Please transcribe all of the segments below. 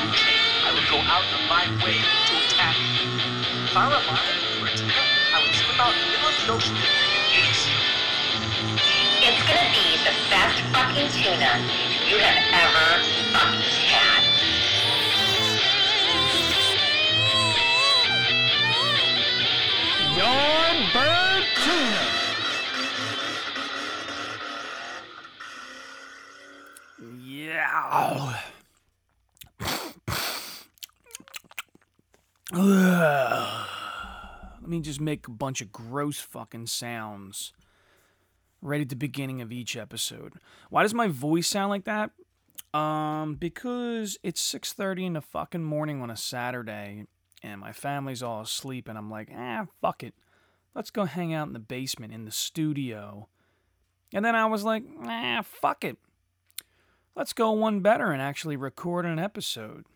food chain, I would go out of my way to attack you. If I were alive or attack, I would swim out in the middle of the ocean and eat you. It's gonna be the best fucking tuna you have ever fucking had. Yardbird Let me just make a bunch of gross fucking sounds right at the beginning of each episode. Why does my voice sound like that? Um, because it's 6:30 in the fucking morning on a Saturday and my family's all asleep and I'm like, "Ah, fuck it. Let's go hang out in the basement in the studio." And then I was like, "Ah, fuck it. Let's go one better and actually record an episode."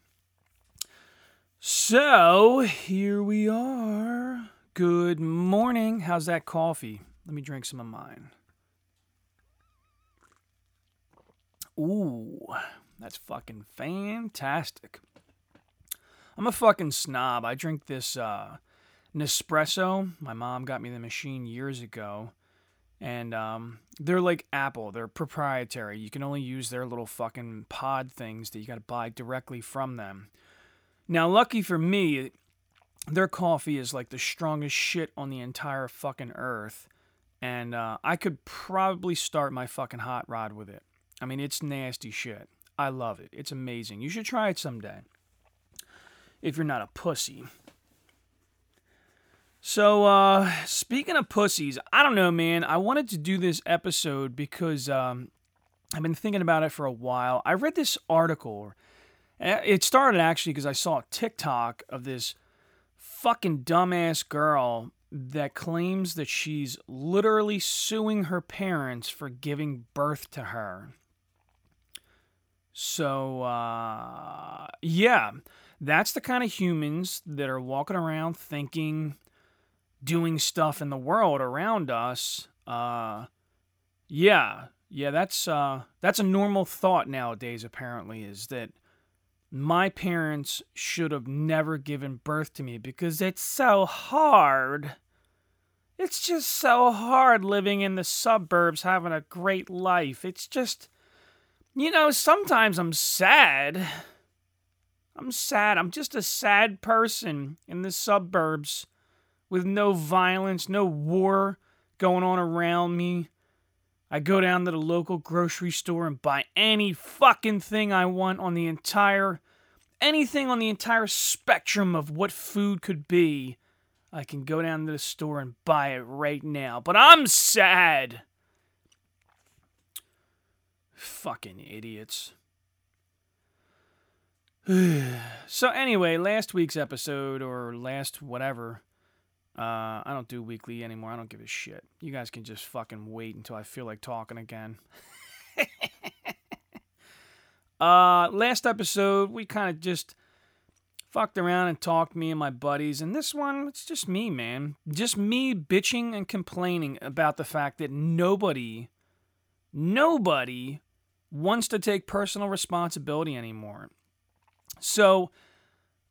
So, here we are. Good morning. How's that coffee? Let me drink some of mine. Ooh, that's fucking fantastic. I'm a fucking snob. I drink this uh, Nespresso. My mom got me the machine years ago. And um, they're like Apple. They're proprietary. You can only use their little fucking pod things that you got to buy directly from them. Now, lucky for me, their coffee is like the strongest shit on the entire fucking earth. And uh, I could probably start my fucking hot rod with it. I mean, it's nasty shit. I love it. It's amazing. You should try it someday. If you're not a pussy. So, uh, speaking of pussies, I don't know, man. I wanted to do this episode because um, I've been thinking about it for a while. I read this article. It started actually because I saw a TikTok of this fucking dumbass girl that claims that she's literally suing her parents for giving birth to her. So, uh, yeah, that's the kind of humans that are walking around thinking, doing stuff in the world around us. Uh, yeah, yeah, that's uh, that's a normal thought nowadays. Apparently, is that my parents should have never given birth to me because it's so hard. It's just so hard living in the suburbs, having a great life. It's just you know, sometimes I'm sad. I'm sad. I'm just a sad person in the suburbs with no violence, no war going on around me. I go down to the local grocery store and buy any fucking thing I want on the entire anything on the entire spectrum of what food could be. I can go down to the store and buy it right now. But I'm sad. Fucking idiots. so anyway, last week's episode or last whatever. Uh, I don't do weekly anymore. I don't give a shit. You guys can just fucking wait until I feel like talking again. uh, last episode we kind of just fucked around and talked me and my buddies, and this one it's just me, man. Just me bitching and complaining about the fact that nobody, nobody wants to take personal responsibility anymore. So,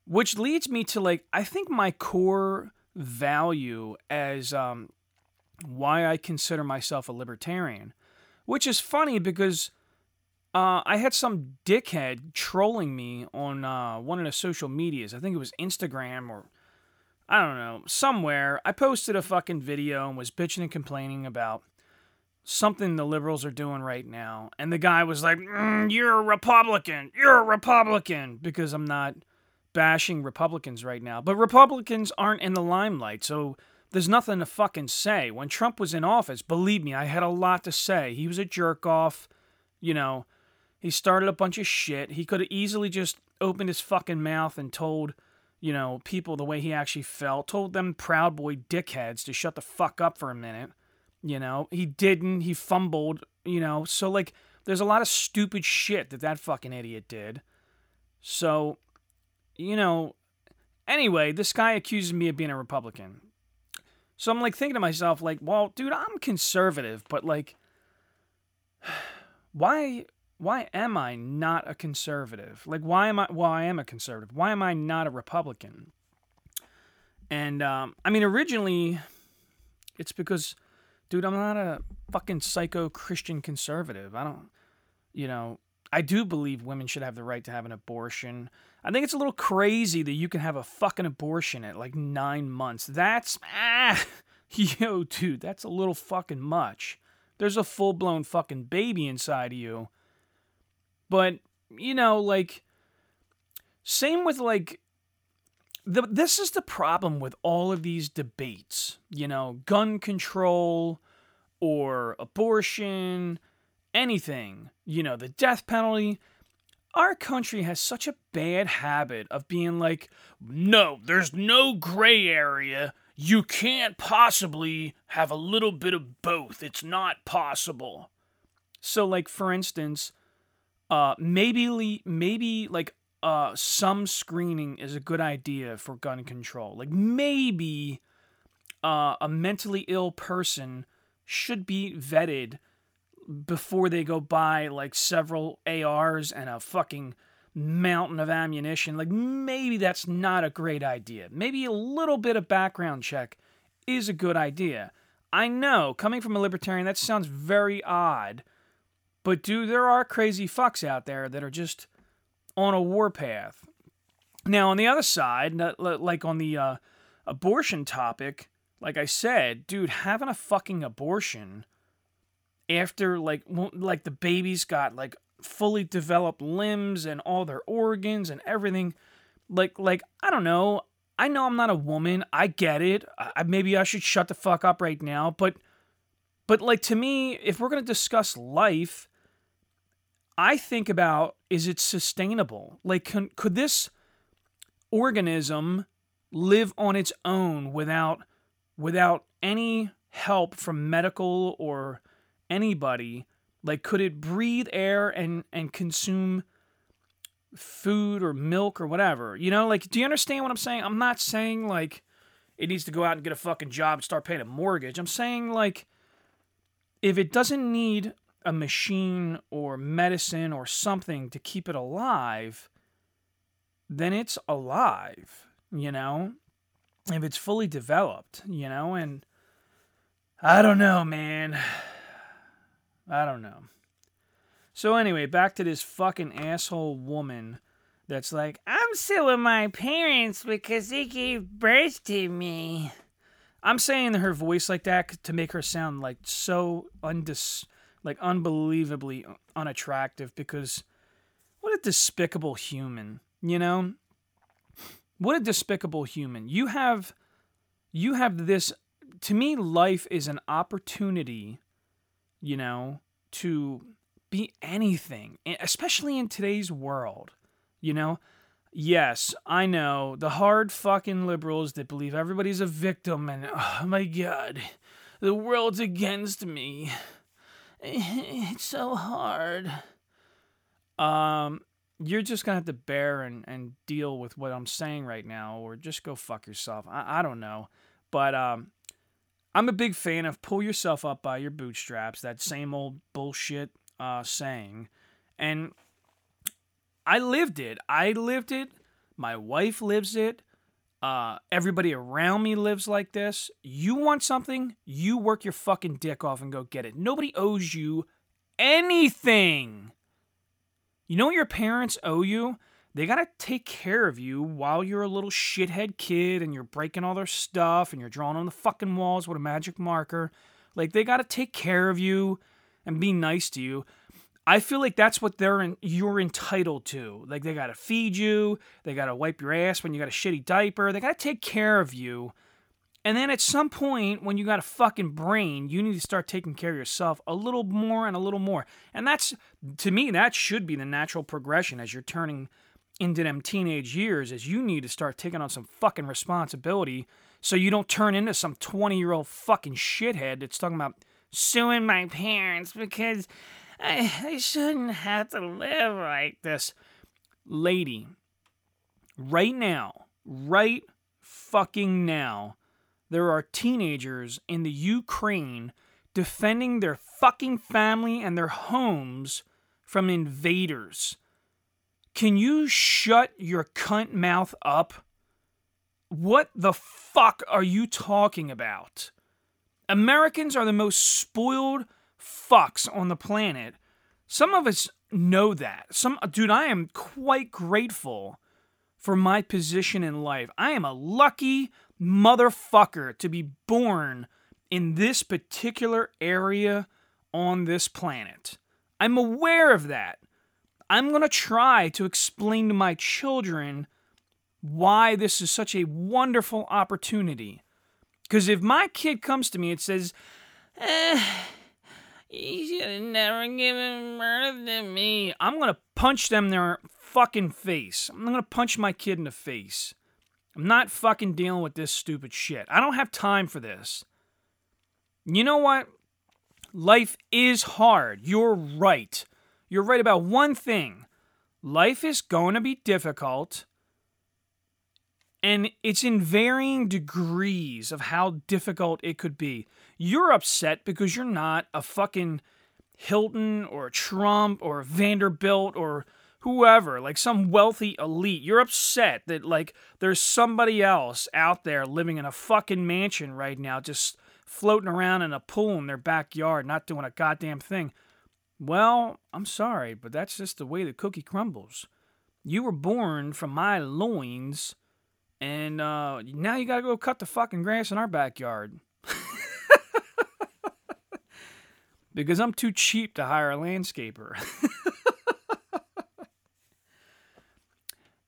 which leads me to like, I think my core value as um, why I consider myself a libertarian, which is funny because uh, I had some dickhead trolling me on uh, one of the social medias. I think it was Instagram or I don't know, somewhere. I posted a fucking video and was bitching and complaining about something the liberals are doing right now. And the guy was like, mm, You're a Republican. You're a Republican. Because I'm not bashing Republicans right now. But Republicans aren't in the limelight. So there's nothing to fucking say. When Trump was in office, believe me, I had a lot to say. He was a jerk off. You know, he started a bunch of shit. He could have easily just opened his fucking mouth and told. You know, people the way he actually felt, told them Proud Boy dickheads to shut the fuck up for a minute you know, he didn't. He fumbled. You know, so like, there's a lot of stupid shit that that fucking idiot did. So, you know, anyway, this guy accuses me of being a Republican. So I'm like thinking to myself, like, well, dude, I'm conservative, but like, why, why am I not a conservative? Like why am I well I am a conservative. Why am I not a Republican? And um, I mean originally it's because dude, I'm not a fucking psycho Christian conservative. I don't you know, I do believe women should have the right to have an abortion. I think it's a little crazy that you can have a fucking abortion at like 9 months. That's ah yo dude, that's a little fucking much. There's a full-blown fucking baby inside of you but, you know, like, same with like, the, this is the problem with all of these debates, you know, gun control or abortion, anything, you know, the death penalty. Our country has such a bad habit of being like, no, there's no gray area. You can't possibly have a little bit of both. It's not possible. So, like, for instance, uh, maybe maybe like uh, some screening is a good idea for gun control. Like maybe uh, a mentally ill person should be vetted before they go buy like several ARs and a fucking mountain of ammunition. Like maybe that's not a great idea. Maybe a little bit of background check is a good idea. I know, coming from a libertarian, that sounds very odd but dude, there are crazy fucks out there that are just on a warpath. Now, on the other side, like on the uh, abortion topic, like I said, dude, having a fucking abortion after like like the baby's got like fully developed limbs and all their organs and everything, like like I don't know. I know I'm not a woman. I get it. I, maybe I should shut the fuck up right now, but but like to me, if we're gonna discuss life I think about is it sustainable? Like, can, could this organism live on its own without without any help from medical or anybody? Like, could it breathe air and and consume food or milk or whatever? You know, like, do you understand what I'm saying? I'm not saying like it needs to go out and get a fucking job and start paying a mortgage. I'm saying like if it doesn't need a machine or medicine or something to keep it alive, then it's alive, you know? If it's fully developed, you know? And I don't know, man. I don't know. So, anyway, back to this fucking asshole woman that's like, I'm still with my parents because they gave birth to me. I'm saying her voice like that to make her sound like so undis like unbelievably unattractive because what a despicable human, you know? What a despicable human. You have you have this to me life is an opportunity, you know, to be anything, especially in today's world, you know? Yes, I know. The hard fucking liberals that believe everybody's a victim and oh my god, the world's against me. It's so hard. Um, you're just gonna have to bear and, and deal with what I'm saying right now, or just go fuck yourself. I, I don't know, but um, I'm a big fan of pull yourself up by your bootstraps. That same old bullshit uh, saying, and I lived it. I lived it. My wife lives it. Uh, everybody around me lives like this. You want something, you work your fucking dick off and go get it. Nobody owes you anything. You know what your parents owe you? They gotta take care of you while you're a little shithead kid and you're breaking all their stuff and you're drawing on the fucking walls with a magic marker. Like, they gotta take care of you and be nice to you. I feel like that's what they're in, you're entitled to. Like they got to feed you, they got to wipe your ass when you got a shitty diaper, they got to take care of you. And then at some point when you got a fucking brain, you need to start taking care of yourself a little more and a little more. And that's to me that should be the natural progression as you're turning into them teenage years is you need to start taking on some fucking responsibility so you don't turn into some 20-year-old fucking shithead that's talking about suing my parents because I, I shouldn't have to live like this. Lady, right now, right fucking now, there are teenagers in the Ukraine defending their fucking family and their homes from invaders. Can you shut your cunt mouth up? What the fuck are you talking about? Americans are the most spoiled fucks on the planet. Some of us know that. Some dude, I am quite grateful for my position in life. I am a lucky motherfucker to be born in this particular area on this planet. I'm aware of that. I'm going to try to explain to my children why this is such a wonderful opportunity. Because if my kid comes to me and says, eh, you should have never given birth to me, I'm going to punch them in their fucking face. I'm going to punch my kid in the face. I'm not fucking dealing with this stupid shit. I don't have time for this. You know what? Life is hard. You're right. You're right about one thing. Life is going to be difficult. And it's in varying degrees of how difficult it could be. You're upset because you're not a fucking Hilton or Trump or Vanderbilt or whoever, like some wealthy elite. You're upset that like there's somebody else out there living in a fucking mansion right now just floating around in a pool in their backyard not doing a goddamn thing. Well, I'm sorry, but that's just the way the cookie crumbles. You were born from my loins and uh, now you gotta go cut the fucking grass in our backyard. because I'm too cheap to hire a landscaper.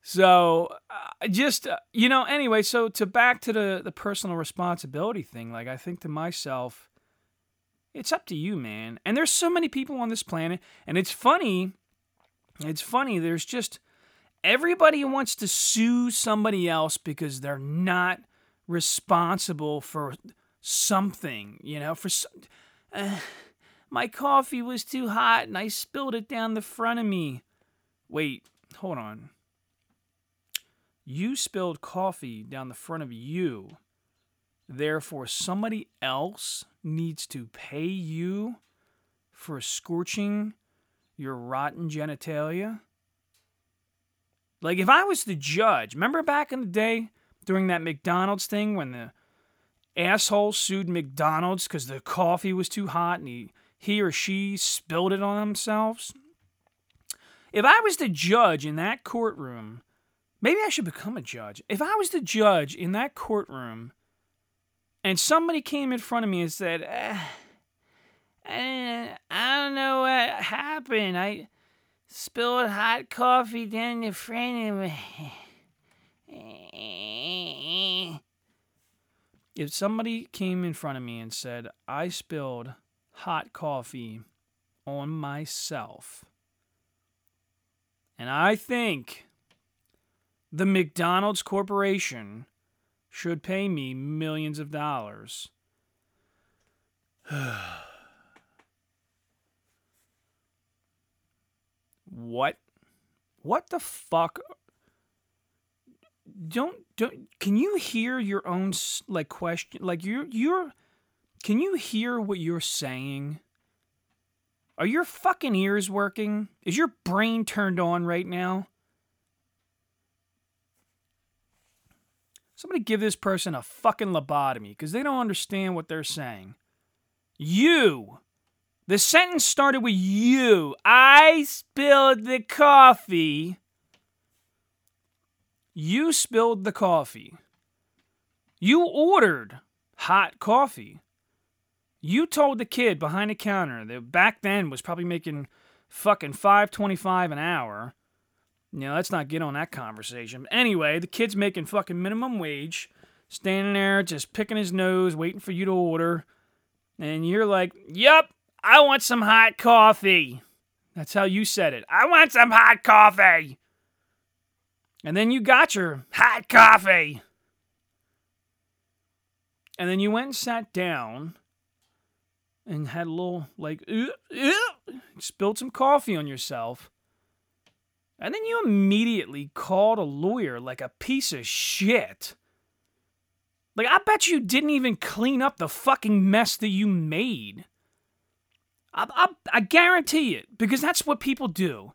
so, uh, just, uh, you know, anyway, so to back to the, the personal responsibility thing, like, I think to myself, it's up to you, man. And there's so many people on this planet, and it's funny. It's funny. There's just everybody wants to sue somebody else because they're not responsible for something, you know, for uh, my coffee was too hot and I spilled it down the front of me. Wait, hold on. You spilled coffee down the front of you. Therefore, somebody else needs to pay you for scorching your rotten genitalia? Like if I was the judge, remember back in the day during that McDonald's thing when the asshole sued McDonald's because the coffee was too hot and he, he or she spilled it on themselves? If I was the judge in that courtroom, maybe I should become a judge. If I was the judge in that courtroom and somebody came in front of me and said, eh, I, I don't know what happened. I spilled hot coffee down the front of me. If somebody came in front of me and said, I spilled hot coffee on myself, and I think the McDonald's Corporation should pay me millions of dollars. What? What the fuck? Don't don't. Can you hear your own like question? Like you're you're. Can you hear what you're saying? Are your fucking ears working? Is your brain turned on right now? Somebody give this person a fucking lobotomy because they don't understand what they're saying. You the sentence started with you. I spilled the coffee. You spilled the coffee. You ordered hot coffee. You told the kid behind the counter that back then was probably making fucking 525 an hour. You know, let's not get on that conversation. Anyway, the kid's making fucking minimum wage, standing there just picking his nose, waiting for you to order. And you're like, "Yep, I want some hot coffee. That's how you said it. I want some hot coffee. And then you got your hot coffee. And then you went and sat down and had a little, like, uh, uh, spilled some coffee on yourself. And then you immediately called a lawyer like a piece of shit. Like, I bet you didn't even clean up the fucking mess that you made. I, I, I guarantee it because that's what people do.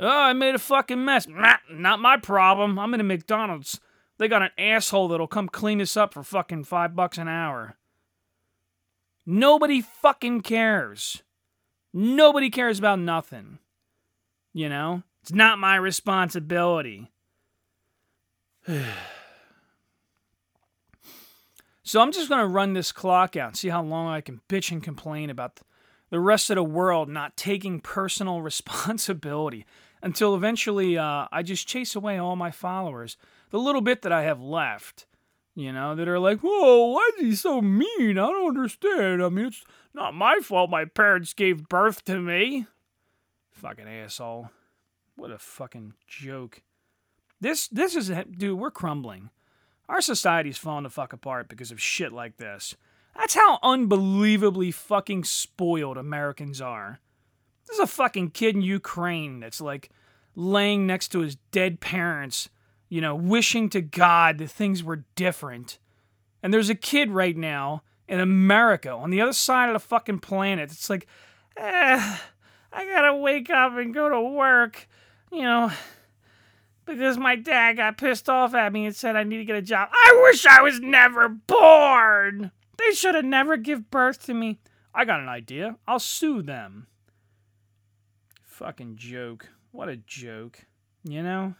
Oh, I made a fucking mess. Nah, not my problem. I'm in a McDonald's. They got an asshole that'll come clean this up for fucking five bucks an hour. Nobody fucking cares. Nobody cares about nothing. You know? It's not my responsibility. so I'm just going to run this clock out and see how long I can bitch and complain about the rest of the world not taking personal responsibility until eventually uh, I just chase away all my followers. The little bit that I have left, you know, that are like, whoa, why is he so mean? I don't understand. I mean, it's not my fault my parents gave birth to me. Fucking asshole. What a fucking joke. This this is dude, we're crumbling. Our society's falling the fuck apart because of shit like this. That's how unbelievably fucking spoiled Americans are. There's a fucking kid in Ukraine that's like laying next to his dead parents, you know, wishing to God that things were different. And there's a kid right now in America on the other side of the fucking planet. It's like, eh, I gotta wake up and go to work, you know, because my dad got pissed off at me and said I need to get a job. I wish I was never born. They should have never give birth to me. I got an idea. I'll sue them. Fucking joke. What a joke. You know?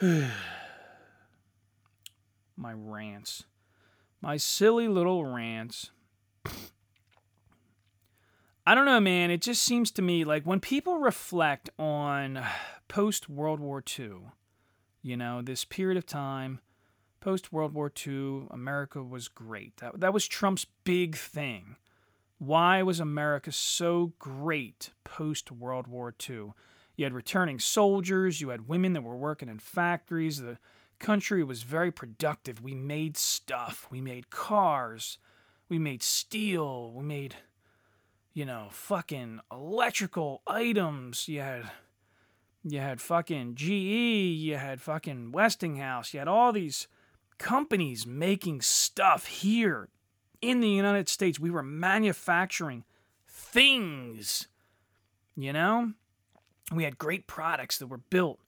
My rants. My silly little rants. I don't know, man. It just seems to me like when people reflect on post World War II, you know, this period of time, post World War II, America was great. That, that was Trump's big thing. Why was America so great post World War II? You had returning soldiers, you had women that were working in factories, the country was very productive. We made stuff, we made cars, we made steel, we made you know, fucking electrical items. You had you had fucking GE, you had fucking Westinghouse, you had all these companies making stuff here in the United States. We were manufacturing things, you know? We had great products that were built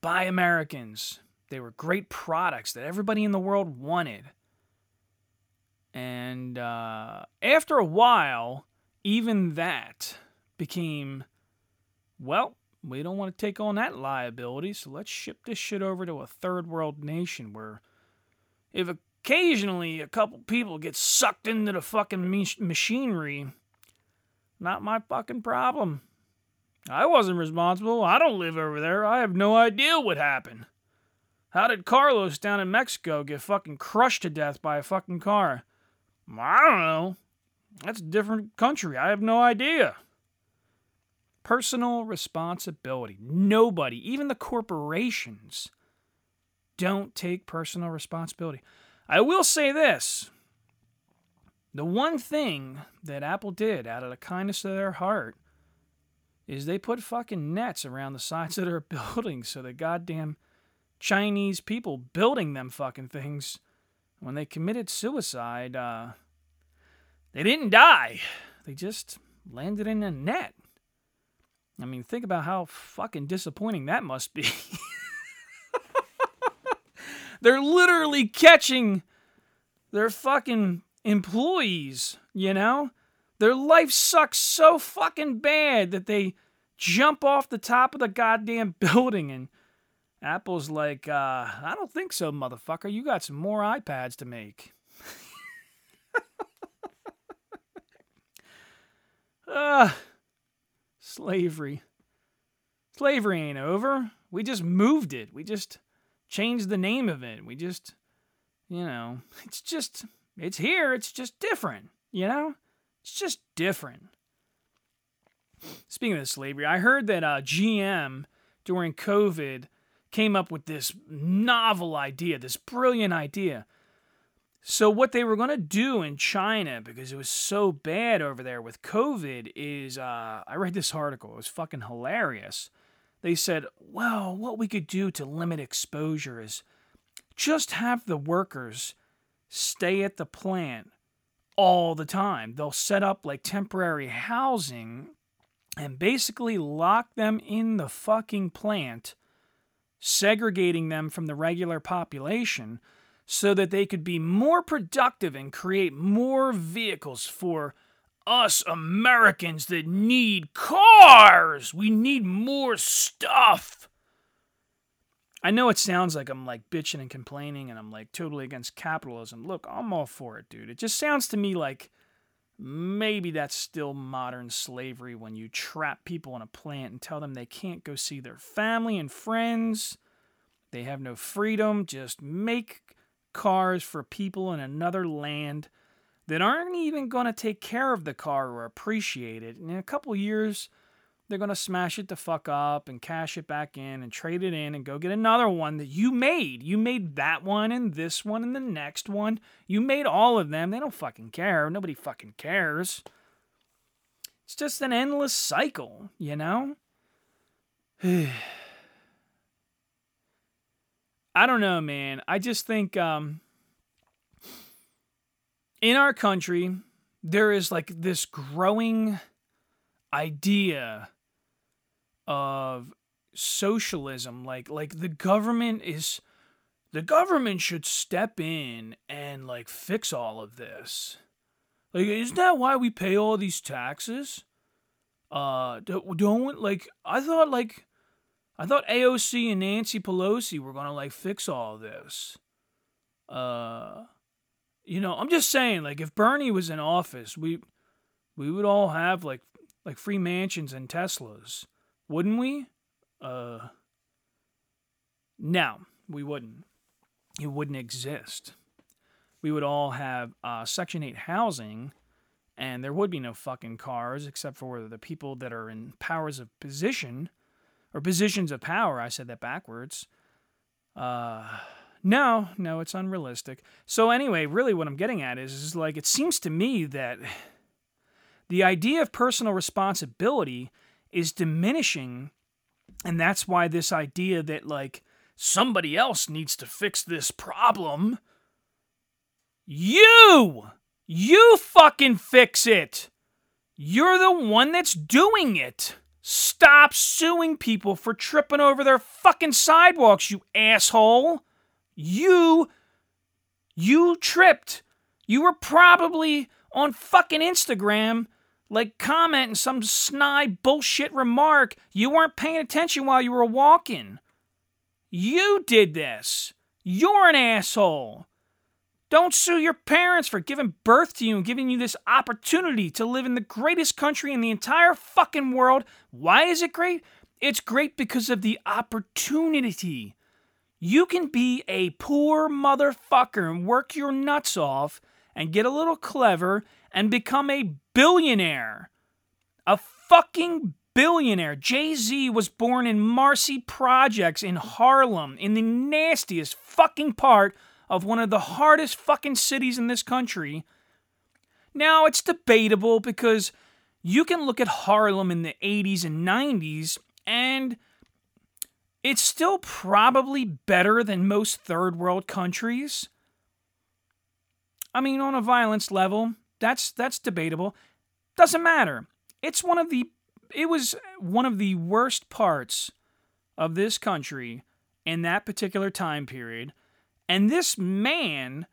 by Americans. They were great products that everybody in the world wanted. And uh, after a while, even that became, well, we don't want to take on that liability, so let's ship this shit over to a third world nation where if occasionally a couple people get sucked into the fucking machinery, not my fucking problem. I wasn't responsible. I don't live over there. I have no idea what happened. How did Carlos down in Mexico get fucking crushed to death by a fucking car? I don't know. That's a different country. I have no idea. Personal responsibility. Nobody, even the corporations, don't take personal responsibility. I will say this the one thing that Apple did out of the kindness of their heart is they put fucking nets around the sides of their buildings so the goddamn Chinese people building them fucking things, when they committed suicide, uh, they didn't die. They just landed in a net. I mean, think about how fucking disappointing that must be. They're literally catching their fucking employees, you know? Their life sucks so fucking bad that they jump off the top of the goddamn building and Apple's like, uh, I don't think so, motherfucker. You got some more iPads to make. Ah, slavery. Slavery ain't over. We just moved it. We just changed the name of it. We just, you know, it's just, it's here. It's just different, you know? It's just different. Speaking of slavery, I heard that uh, GM during COVID came up with this novel idea, this brilliant idea so, what they were going to do in China, because it was so bad over there with COVID, is uh, I read this article. It was fucking hilarious. They said, well, what we could do to limit exposure is just have the workers stay at the plant all the time. They'll set up like temporary housing and basically lock them in the fucking plant, segregating them from the regular population so that they could be more productive and create more vehicles for us Americans that need cars. We need more stuff. I know it sounds like I'm like bitching and complaining and I'm like totally against capitalism. Look, I'm all for it, dude. It just sounds to me like maybe that's still modern slavery when you trap people in a plant and tell them they can't go see their family and friends. They have no freedom. Just make cars for people in another land that aren't even going to take care of the car or appreciate it. In a couple years, they're going to smash it the fuck up and cash it back in and trade it in and go get another one that you made. You made that one and this one and the next one. You made all of them. They don't fucking care. Nobody fucking cares. It's just an endless cycle, you know? I don't know, man. I just think um in our country there is like this growing idea of socialism. Like like the government is the government should step in and like fix all of this. Like isn't that why we pay all these taxes? Uh don't like i thought like i thought aoc and nancy pelosi were gonna like fix all this uh you know i'm just saying like if bernie was in office we we would all have like like free mansions and teslas wouldn't we? Uh, no, we wouldn't. It wouldn't exist. We would all have uh, Section 8 housing, and there would be no fucking cars except for the people that are in powers of position, or positions of power. I said that backwards. Uh, no, no, it's unrealistic. So, anyway, really what I'm getting at is, is like, it seems to me that the idea of personal responsibility is diminishing. And that's why this idea that, like, somebody else needs to fix this problem. You! You fucking fix it! You're the one that's doing it! Stop suing people for tripping over their fucking sidewalks, you asshole! You. You tripped. You were probably on fucking Instagram like commenting some snide bullshit remark. You weren't paying attention while you were walking. You did this. You're an asshole. Don't sue your parents for giving birth to you and giving you this opportunity to live in the greatest country in the entire fucking world. Why is it great? It's great because of the opportunity. You can be a poor motherfucker and work your nuts off and get a little clever and become a billionaire. A fucking billionaire. Jay Z was born in Marcy Projects in Harlem, in the nastiest fucking part of one of the hardest fucking cities in this country. Now, it's debatable because you can look at Harlem in the 80s and 90s and it's still probably better than most third world countries. I mean, on a violence level, that's that's debatable. Doesn't matter. It's one of the it was one of the worst parts of this country in that particular time period. And this man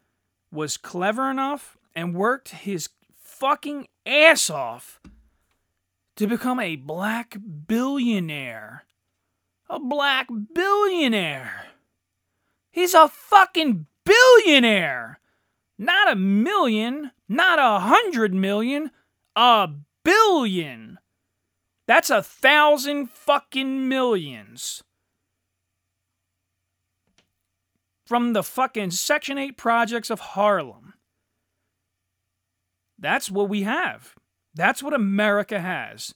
was clever enough and worked his fucking ass off to become a black billionaire. A black billionaire. He's a fucking billionaire. Not a million, not a hundred million, a billion. That's a thousand fucking millions. From the fucking Section 8 projects of Harlem. That's what we have. That's what America has.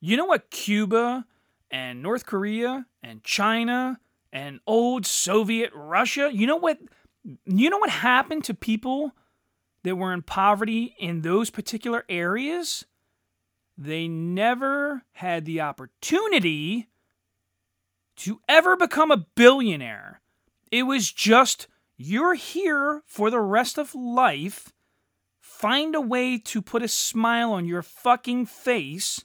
You know what Cuba and North Korea and China and old Soviet Russia, you know what you know what happened to people that were in poverty in those particular areas? They never had the opportunity to ever become a billionaire. It was just, you're here for the rest of life. find a way to put a smile on your fucking face,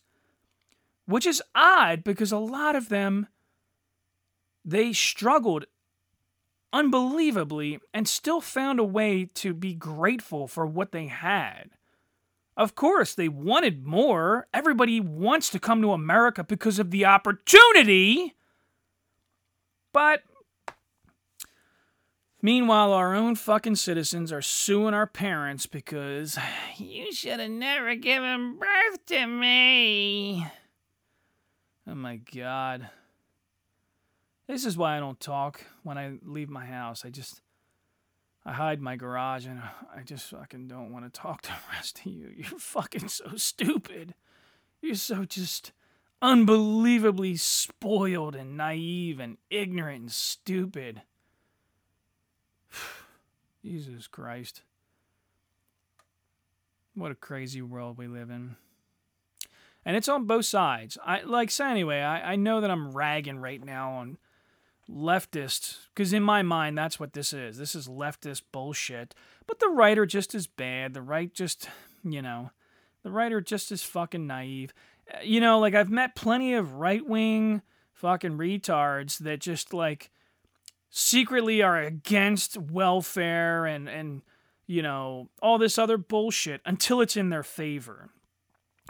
which is odd because a lot of them they struggled unbelievably and still found a way to be grateful for what they had. Of course, they wanted more. Everybody wants to come to America because of the opportunity. But meanwhile, our own fucking citizens are suing our parents because you should have never given birth to me. Oh my god. This is why I don't talk when I leave my house. I just I hide my garage and I just fucking don't want to talk to the rest of you. You're fucking so stupid. You're so just unbelievably spoiled and naive and ignorant and stupid. Jesus Christ. What a crazy world we live in. And it's on both sides. I like so anyway, I, I know that I'm ragging right now on leftist because in my mind that's what this is this is leftist bullshit but the right are just as bad the right just you know the right are just as fucking naive Uh, you know like i've met plenty of right-wing fucking retards that just like secretly are against welfare and and you know all this other bullshit until it's in their favor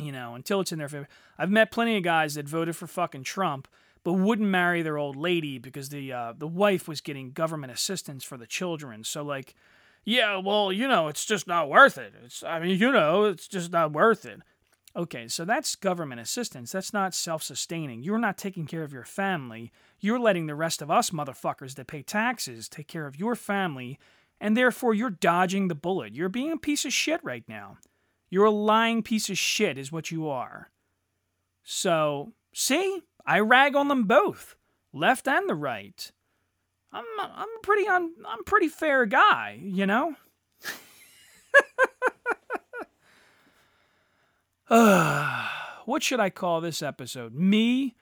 you know until it's in their favor i've met plenty of guys that voted for fucking trump but wouldn't marry their old lady because the uh, the wife was getting government assistance for the children. So like, yeah, well, you know, it's just not worth it. It's I mean, you know, it's just not worth it. Okay, so that's government assistance. That's not self-sustaining. You're not taking care of your family. You're letting the rest of us motherfuckers that pay taxes take care of your family, and therefore you're dodging the bullet. You're being a piece of shit right now. You're a lying piece of shit is what you are. So, see? I rag on them both, left and the right. I'm I'm pretty un, I'm pretty fair guy, you know. what should I call this episode? Me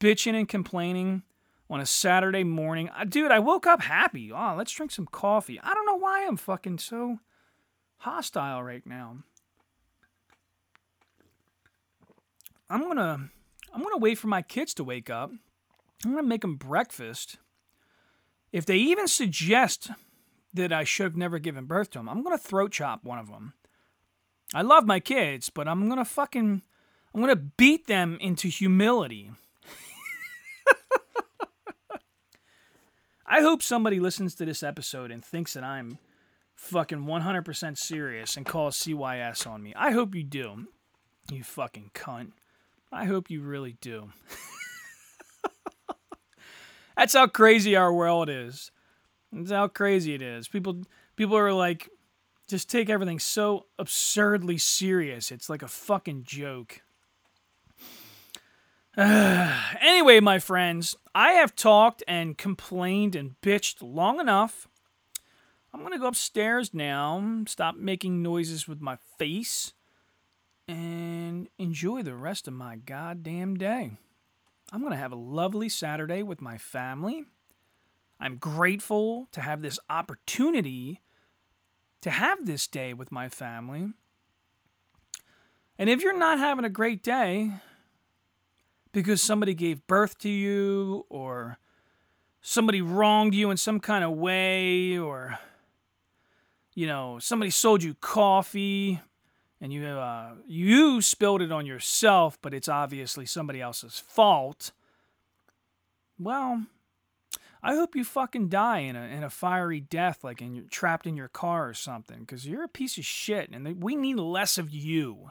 bitching and complaining on a Saturday morning. Uh, Dude, I woke up happy. Oh, let's drink some coffee. I don't know why I'm fucking so hostile right now. I'm going to I'm going to wait for my kids to wake up. I'm going to make them breakfast. If they even suggest that I should have never given birth to them, I'm going to throat chop one of them. I love my kids, but I'm to fucking I'm to beat them into humility. I hope somebody listens to this episode and thinks that I'm fucking 100% serious and calls CYS on me. I hope you do. You fucking cunt. I hope you really do. That's how crazy our world is. That's how crazy it is. People people are like just take everything so absurdly serious. It's like a fucking joke. anyway, my friends, I have talked and complained and bitched long enough. I'm going to go upstairs now, stop making noises with my face, and enjoy the rest of my goddamn day. I'm going to have a lovely Saturday with my family. I'm grateful to have this opportunity to have this day with my family. And if you're not having a great day because somebody gave birth to you or somebody wronged you in some kind of way or you know, somebody sold you coffee and you uh, you spilled it on yourself, but it's obviously somebody else's fault. Well, I hope you fucking die in a in a fiery death, like in trapped in your car or something, because you're a piece of shit, and we need less of you.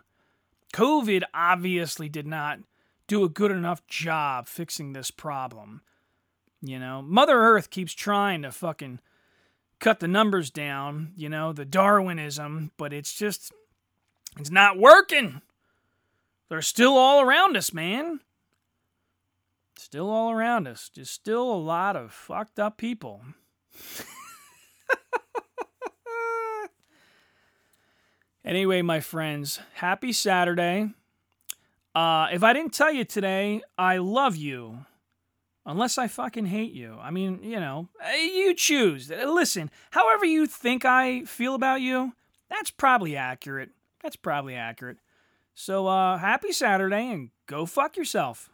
COVID obviously did not do a good enough job fixing this problem. You know, Mother Earth keeps trying to fucking cut the numbers down, you know, the Darwinism, but it's just it's not working. They're still all around us, man. Still all around us. Just still a lot of fucked up people. anyway, my friends, happy Saturday. Uh, if I didn't tell you today, I love you. Unless I fucking hate you. I mean, you know, you choose. Listen, however you think I feel about you, That's probably accurate. That's probably accurate. So uh, happy Saturday and go fuck yourself.